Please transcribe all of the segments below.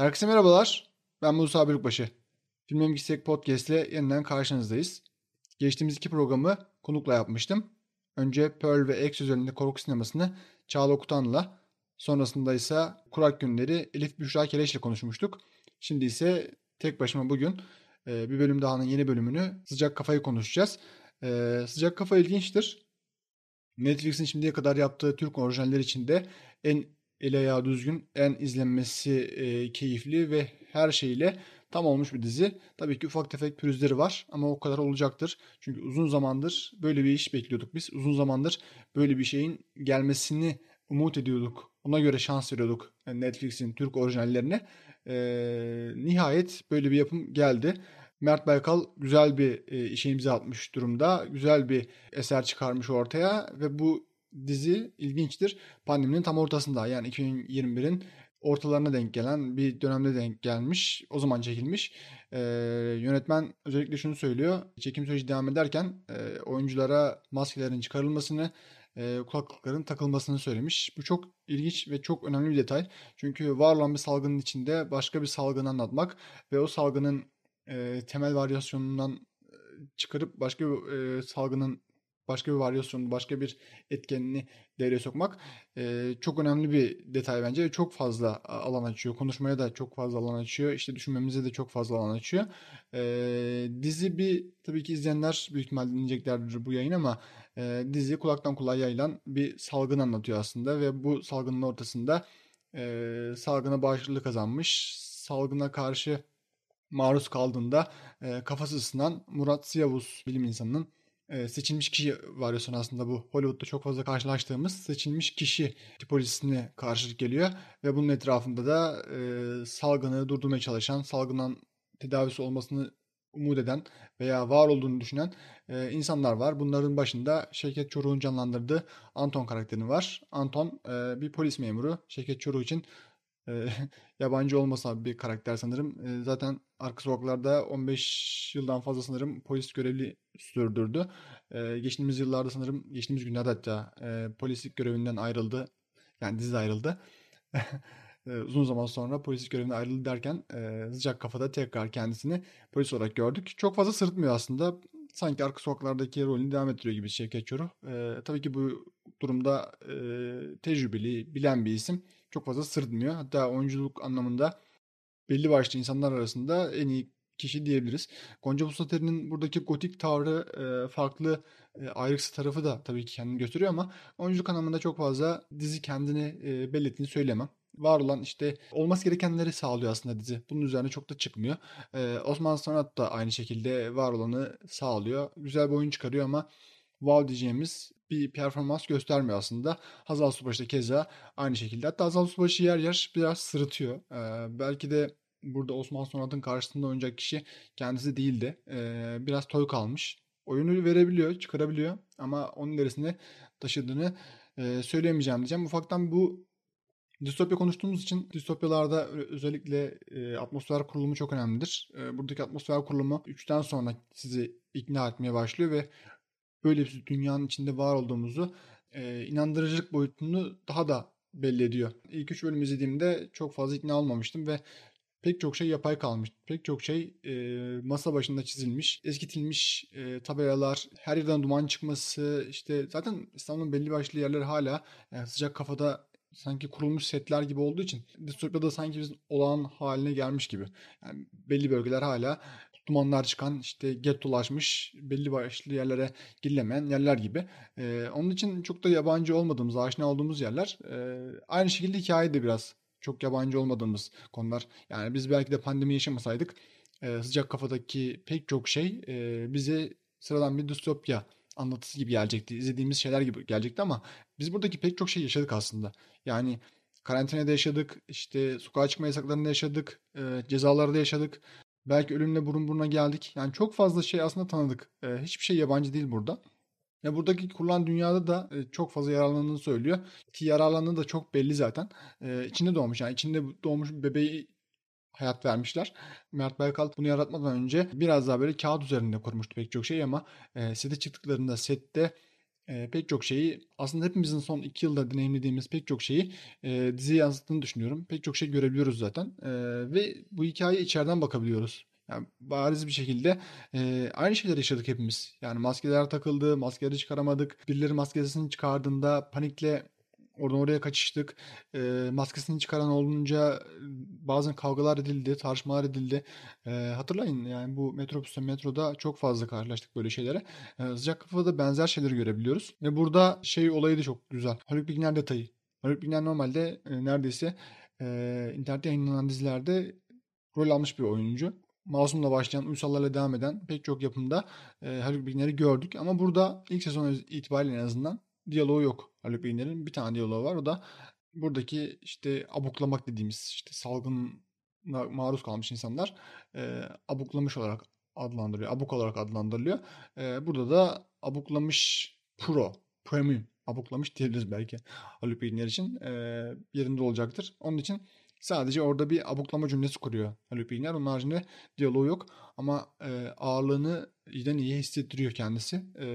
Herkese merhabalar. Ben Musa Bölükbaşı. Filmem Gitsek Podcast ile yeniden karşınızdayız. Geçtiğimiz iki programı konukla yapmıştım. Önce Pearl ve X üzerinde korku sinemasını Çağla Okutan'la, sonrasında ise Kurak Günleri Elif Büşra Keleş ile konuşmuştuk. Şimdi ise tek başıma bugün e, bir bölüm dahanın yeni bölümünü Sıcak Kafayı konuşacağız. E, Sıcak Kafa ilginçtir. Netflix'in şimdiye kadar yaptığı Türk orijinaller içinde en ele ayağı düzgün, en izlenmesi e, keyifli ve her şeyle tam olmuş bir dizi. Tabii ki ufak tefek pürüzleri var ama o kadar olacaktır. Çünkü uzun zamandır böyle bir iş bekliyorduk biz. Uzun zamandır böyle bir şeyin gelmesini umut ediyorduk. Ona göre şans veriyorduk Netflix'in Türk orijinallerine. E, nihayet böyle bir yapım geldi. Mert Baykal güzel bir e, işe imza atmış durumda. Güzel bir eser çıkarmış ortaya ve bu dizi ilginçtir. Pandeminin tam ortasında yani 2021'in ortalarına denk gelen bir dönemde denk gelmiş. O zaman çekilmiş. Ee, yönetmen özellikle şunu söylüyor. Çekim süreci devam ederken e, oyunculara maskelerin çıkarılmasını, e, kulaklıkların takılmasını söylemiş. Bu çok ilginç ve çok önemli bir detay. Çünkü var olan bir salgının içinde başka bir salgını anlatmak ve o salgının e, temel varyasyonundan çıkarıp başka bir e, salgının başka bir varyasyonu, başka bir etkenini devreye sokmak e, çok önemli bir detay bence. Çok fazla alan açıyor. Konuşmaya da çok fazla alan açıyor. İşte düşünmemize de çok fazla alan açıyor. E, dizi bir tabii ki izleyenler büyük ihtimalle dinleyeceklerdir bu yayın ama e, dizi kulaktan kulağa yayılan bir salgın anlatıyor aslında ve bu salgının ortasında e, salgına bağışıklık kazanmış. Salgına karşı maruz kaldığında e, kafası ısınan Murat Siyavuz bilim insanının e, seçilmiş kişi varyasyonu aslında bu Hollywood'da çok fazla karşılaştığımız seçilmiş kişi tipolojisine karşılık geliyor ve bunun etrafında da e, salgını durdurmaya çalışan, salgından tedavisi olmasını umut eden veya var olduğunu düşünen e, insanlar var. Bunların başında Şevket Çoruh'un canlandırdığı Anton karakterini var. Anton e, bir polis memuru. Şevket Çoruh için e, yabancı olmasa bir karakter sanırım. E, zaten arka sokaklarda 15 yıldan fazla sanırım polis görevli sürdürdü. E, geçtiğimiz yıllarda sanırım, geçtiğimiz günlerde hatta e, polislik görevinden ayrıldı. Yani dizi ayrıldı. uzun zaman sonra polislik görevinden ayrıldı derken e, sıcak kafada tekrar kendisini polis olarak gördük. Çok fazla sırıtmıyor aslında. Sanki arka sokaklardaki rolünü devam ettiriyor gibi Şevket Çoruh. E, tabii ki bu durumda e, tecrübeli, bilen bir isim çok fazla sırıtmıyor. Hatta oyunculuk anlamında belli başlı insanlar arasında en iyi kişi diyebiliriz. Gonca Vusater'in buradaki gotik tavrı e, farklı e, ayrıksı tarafı da tabii ki kendini gösteriyor ama oyunculuk anlamında çok fazla dizi kendini e, belli ettiğini söylemem. Var olan işte olması gerekenleri sağlıyor aslında dizi. Bunun üzerine çok da çıkmıyor. E, Osman Sanat da aynı şekilde var olanı sağlıyor. Güzel bir oyun çıkarıyor ama wow diyeceğimiz bir performans göstermiyor aslında. Hazal Subaşı da keza aynı şekilde. Hatta Hazal Subaşı yer yer biraz sırıtıyor. Ee, belki de burada Osman Sonat'ın karşısında oynayacak kişi kendisi değildi. Ee, biraz toy kalmış. Oyunu verebiliyor, çıkarabiliyor ama onun neresine taşıdığını e, söyleyemeyeceğim diyeceğim. Ufaktan bu distopya konuştuğumuz için distopyalarda özellikle e, atmosfer kurulumu çok önemlidir. E, buradaki atmosfer kurulumu 3'ten sonra sizi ikna etmeye başlıyor ve böyle bir dünyanın içinde var olduğumuzu e, inandırıcılık boyutunu daha da belli ediyor. İlk üç bölüm izlediğimde çok fazla ikna olmamıştım ve pek çok şey yapay kalmış. Pek çok şey e, masa başında çizilmiş, eskitilmiş e, tabelalar, her yerden duman çıkması, işte zaten İstanbul'un belli başlı yerler hala yani sıcak kafada sanki kurulmuş setler gibi olduğu için distopyada sanki biz olağan haline gelmiş gibi. Yani belli bölgeler hala dumanlar çıkan işte gettolaşmış belli başlı yerlere girilemeyen yerler gibi. Ee, onun için çok da yabancı olmadığımız, aşina olduğumuz yerler. Ee, aynı şekilde hikaye de biraz çok yabancı olmadığımız konular. Yani biz belki de pandemi yaşamasaydık e, sıcak kafadaki pek çok şey e, bize sıradan bir distopya anlatısı gibi gelecekti. İzlediğimiz şeyler gibi gelecekti ama biz buradaki pek çok şey yaşadık aslında. Yani karantinada yaşadık, işte sokağa çıkma yasaklarında yaşadık, e, cezalarda yaşadık. Belki ölümle burun buruna geldik. Yani çok fazla şey aslında tanıdık. E, hiçbir şey yabancı değil burada. Ya buradaki kurulan dünyada da e, çok fazla yararlandığını söylüyor. Ki yararlandığı da çok belli zaten. E, içinde doğmuş yani içinde doğmuş bebeği hayat vermişler. Mert Baykal bunu yaratmadan önce biraz daha böyle kağıt üzerinde kurmuştu pek çok şey ama e, sete çıktıklarında sette e, pek çok şeyi aslında hepimizin son iki yılda deneyimlediğimiz pek çok şeyi e, diziye yansıttığını düşünüyorum. Pek çok şey görebiliyoruz zaten e, ve bu hikayeyi içeriden bakabiliyoruz. Yani bariz bir şekilde e, aynı şeyleri yaşadık hepimiz. Yani maskeler takıldı, maskeleri çıkaramadık. Birileri maskesini çıkardığında panikle Oradan oraya kaçıştık. E, maskesini çıkaran olunca bazen kavgalar edildi, tartışmalar edildi. E, hatırlayın yani bu metrobüste, metroda çok fazla karşılaştık böyle şeylere. E, sıcak kafada benzer şeyleri görebiliyoruz. Ve burada şey olayı da çok güzel. Haluk Bilginer detayı. Haluk Bilginer normalde e, neredeyse e, internette yayınlanan dizilerde rol almış bir oyuncu. Masum'la başlayan, Uysal'larla devam eden pek çok yapımda e, Haluk Bilginer'i gördük. Ama burada ilk sezon itibariyle en azından diyaloğu yok Haluk Bilginer'in. Bir tane diyaloğu var. O da buradaki işte abuklamak dediğimiz işte salgın maruz kalmış insanlar e, abuklamış olarak adlandırılıyor. Abuk olarak adlandırılıyor. E, burada da abuklamış pro, premium abuklamış diyebiliriz belki Haluk Bilginer için. E, yerinde olacaktır. Onun için Sadece orada bir abuklama cümlesi kuruyor Haluk Bilginer. Onun haricinde diyaloğu yok. Ama e, ağırlığını iyiden iyi hissettiriyor kendisi. E,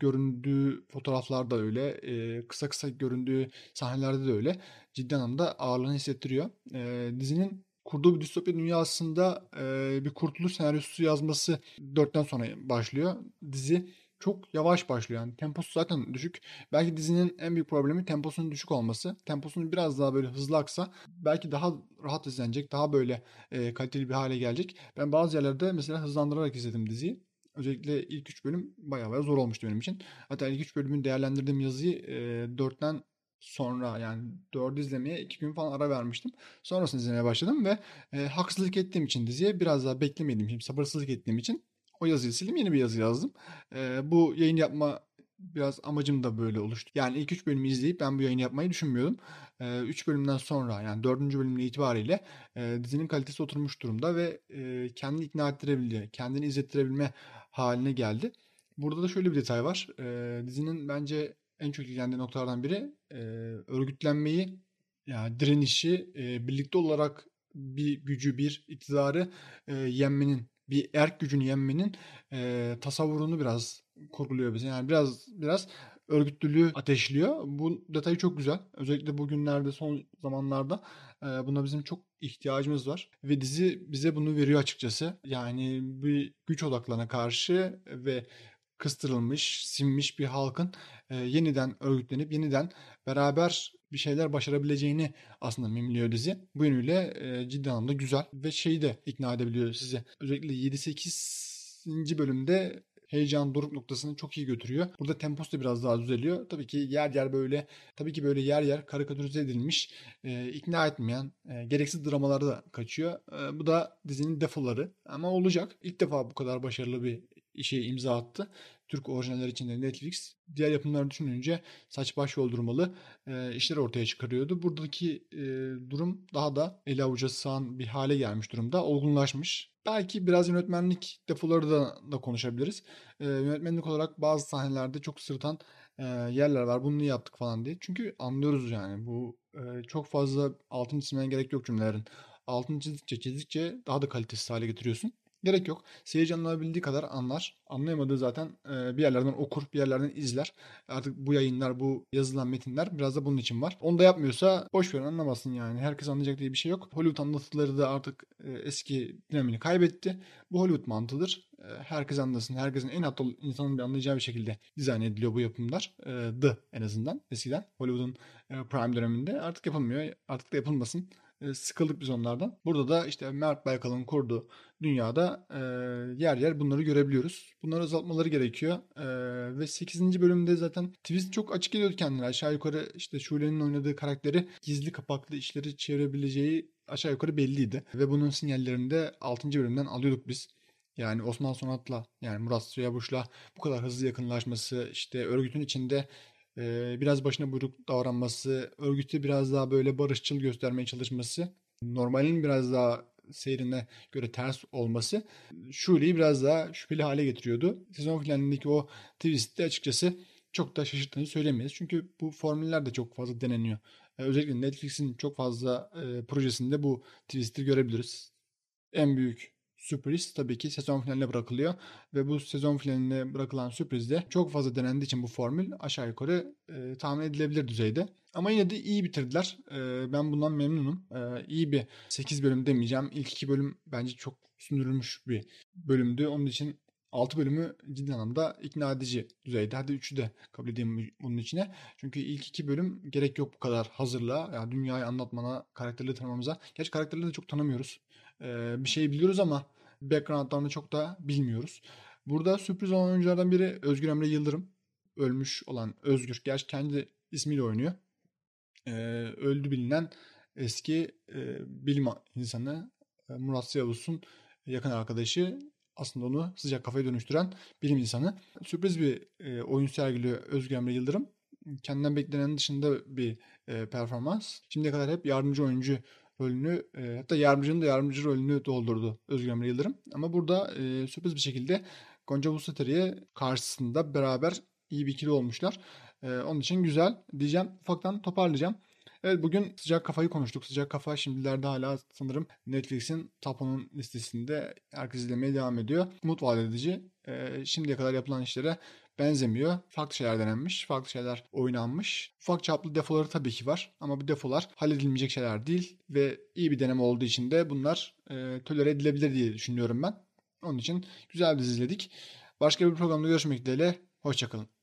göründüğü fotoğraflarda öyle. E, kısa kısa göründüğü sahnelerde de öyle. Ciddi anlamda ağırlığını hissettiriyor. E, dizinin kurduğu bir distopya dünyasında e, bir kurtuluş senaryosu yazması dörtten sonra başlıyor. Dizi çok yavaş başlıyor. Yani temposu zaten düşük. Belki dizinin en büyük problemi temposunun düşük olması. Temposunun biraz daha böyle hızlı aksa belki daha rahat izlenecek. Daha böyle e, kaliteli bir hale gelecek. Ben bazı yerlerde mesela hızlandırarak izledim diziyi. Özellikle ilk 3 bölüm bayağı bayağı zor olmuştu benim için. Hatta ilk 3 bölümün değerlendirdiğim yazıyı e, 4'ten sonra yani 4 izlemeye 2 gün falan ara vermiştim. Sonrasında izlemeye başladım ve e, haksızlık ettiğim için diziye biraz daha beklemediğim için, sabırsızlık ettiğim için o yazıyı sildim yeni bir yazı yazdım. E, bu yayın yapma biraz amacım da böyle oluştu. Yani ilk 3 bölümü izleyip ben bu yayını yapmayı düşünmüyordum. 3 e, bölümden sonra yani 4. bölümle itibariyle e, dizinin kalitesi oturmuş durumda ve e, kendini ikna ettirebildi, kendini izlettirebilme haline geldi. Burada da şöyle bir detay var. E, dizinin bence en çok ilgilendiği noktalardan biri e, örgütlenmeyi, yani direnişi, e, birlikte olarak bir gücü, bir iktidarı e, yenmenin bir erk gücünü yenmenin e, tasavvurunu biraz kurguluyor bize. Yani biraz biraz örgütlülüğü ateşliyor. Bu detayı çok güzel. Özellikle bugünlerde son zamanlarda e, buna bizim çok ihtiyacımız var. Ve dizi bize bunu veriyor açıkçası. Yani bir güç odaklarına karşı ve kıstırılmış, sinmiş bir halkın e, yeniden örgütlenip yeniden beraber bir şeyler başarabileceğini aslında mimliyor dizi. Bu yönüyle e, ciddi anlamda güzel ve şeyi de ikna edebiliyor size. Özellikle 7-8. bölümde heyecan doruk noktasını çok iyi götürüyor. Burada temposu da biraz daha düzeliyor. Tabii ki yer yer böyle tabii ki böyle yer yer karikatürize edilmiş, e, ikna etmeyen, e, gereksiz dramaları da kaçıyor. E, bu da dizinin defoları ama olacak. İlk defa bu kadar başarılı bir işe imza attı. Türk orijinaller içinde Netflix diğer yapımları düşününce saç baş yoldurmalı e, işler ortaya çıkarıyordu. Buradaki e, durum daha da ele avuca sığan bir hale gelmiş durumda. Olgunlaşmış. Belki biraz yönetmenlik defoları da, da konuşabiliriz. E, yönetmenlik olarak bazı sahnelerde çok sırıtan e, yerler var. Bunu niye yaptık falan diye. Çünkü anlıyoruz yani. Bu e, çok fazla altın çizmeye gerek yok cümlelerin. Altın çizdikçe çizdikçe daha da kalitesiz hale getiriyorsun. Gerek yok. Seyirci anlayabildiği kadar anlar. Anlayamadığı zaten bir yerlerden okur, bir yerlerden izler. Artık bu yayınlar, bu yazılan metinler biraz da bunun için var. Onu da yapmıyorsa boş verin anlamasın yani. Herkes anlayacak diye bir şey yok. Hollywood anlatıları da artık eski dinamini kaybetti. Bu Hollywood mantığıdır. Herkes anlasın. Herkesin en hatlı insanın bir anlayacağı bir şekilde dizayn ediliyor bu yapımlar. The en azından eskiden. Hollywood'un prime döneminde artık yapılmıyor. Artık da yapılmasın. E, sıkıldık biz onlardan. Burada da işte Mert Baykal'ın kurduğu dünyada e, yer yer bunları görebiliyoruz. Bunları azaltmaları gerekiyor. E, ve 8. bölümde zaten twist çok açık ediyordu kendine. Aşağı yukarı işte Şule'nin oynadığı karakteri gizli kapaklı işleri çevirebileceği aşağı yukarı belliydi. Ve bunun sinyallerini de 6. bölümden alıyorduk biz. Yani Osman Sonat'la yani Murat Suyabuş'la bu kadar hızlı yakınlaşması işte örgütün içinde biraz başına buyruk davranması, örgütü biraz daha böyle barışçıl göstermeye çalışması, normalin biraz daha seyrine göre ters olması Şule'yi biraz daha şüpheli hale getiriyordu. Sezon finalindeki o twist de açıkçası çok da şaşırttığını söylemeyiz. Çünkü bu formüller de çok fazla deneniyor. Özellikle Netflix'in çok fazla projesinde bu twist'i görebiliriz. En büyük sürpriz tabii ki sezon finaline bırakılıyor. Ve bu sezon finaline bırakılan sürprizde çok fazla denendiği için bu formül aşağı yukarı e, tahmin edilebilir düzeyde. Ama yine de iyi bitirdiler. E, ben bundan memnunum. E, iyi bir 8 bölüm demeyeceğim. İlk 2 bölüm bence çok sündürülmüş bir bölümdü. Onun için 6 bölümü ciddi anlamda ikna edici düzeyde. Hadi 3'ü de kabul edeyim bunun içine. Çünkü ilk 2 bölüm gerek yok bu kadar hazırla. Yani dünyayı anlatmana, karakterleri tanımamıza. Gerçi karakterleri de çok tanımıyoruz. Ee, bir şey biliyoruz ama backgroundlarını çok da bilmiyoruz. Burada sürpriz olan oyunculardan biri Özgür Emre Yıldırım. Ölmüş olan Özgür. Gerçi kendi ismiyle oynuyor. Ee, öldü bilinen eski e, bilim insanı e, Murat Siyavuz'un yakın arkadaşı aslında onu sıcak kafaya dönüştüren bilim insanı. Sürpriz bir e, oyun sergiliyor Özgür Emre Yıldırım. Kendinden beklenenin dışında bir e, performans. Şimdiye kadar hep yardımcı oyuncu rolünü e, hatta yardımcının da yardımcı rolünü doldurdu Özgür Emre Yıldırım. Ama burada e, sürpriz bir şekilde Gonca Vusateri'ye karşısında beraber iyi bir ikili olmuşlar. E, onun için güzel diyeceğim. Ufaktan toparlayacağım. Evet bugün sıcak kafayı konuştuk. Sıcak kafa şimdilerde hala sanırım Netflix'in top 10'un listesinde herkes izlemeye devam ediyor. Umut vaat edici. Ee, şimdiye kadar yapılan işlere benzemiyor. Farklı şeyler denenmiş, farklı şeyler oynanmış. Ufak çaplı defoları tabii ki var ama bu defolar halledilmeyecek şeyler değil ve iyi bir deneme olduğu için de bunlar e, tolere edilebilir diye düşünüyorum ben. Onun için güzel bir izledik. Başka bir programda görüşmek dileğiyle. Hoşçakalın.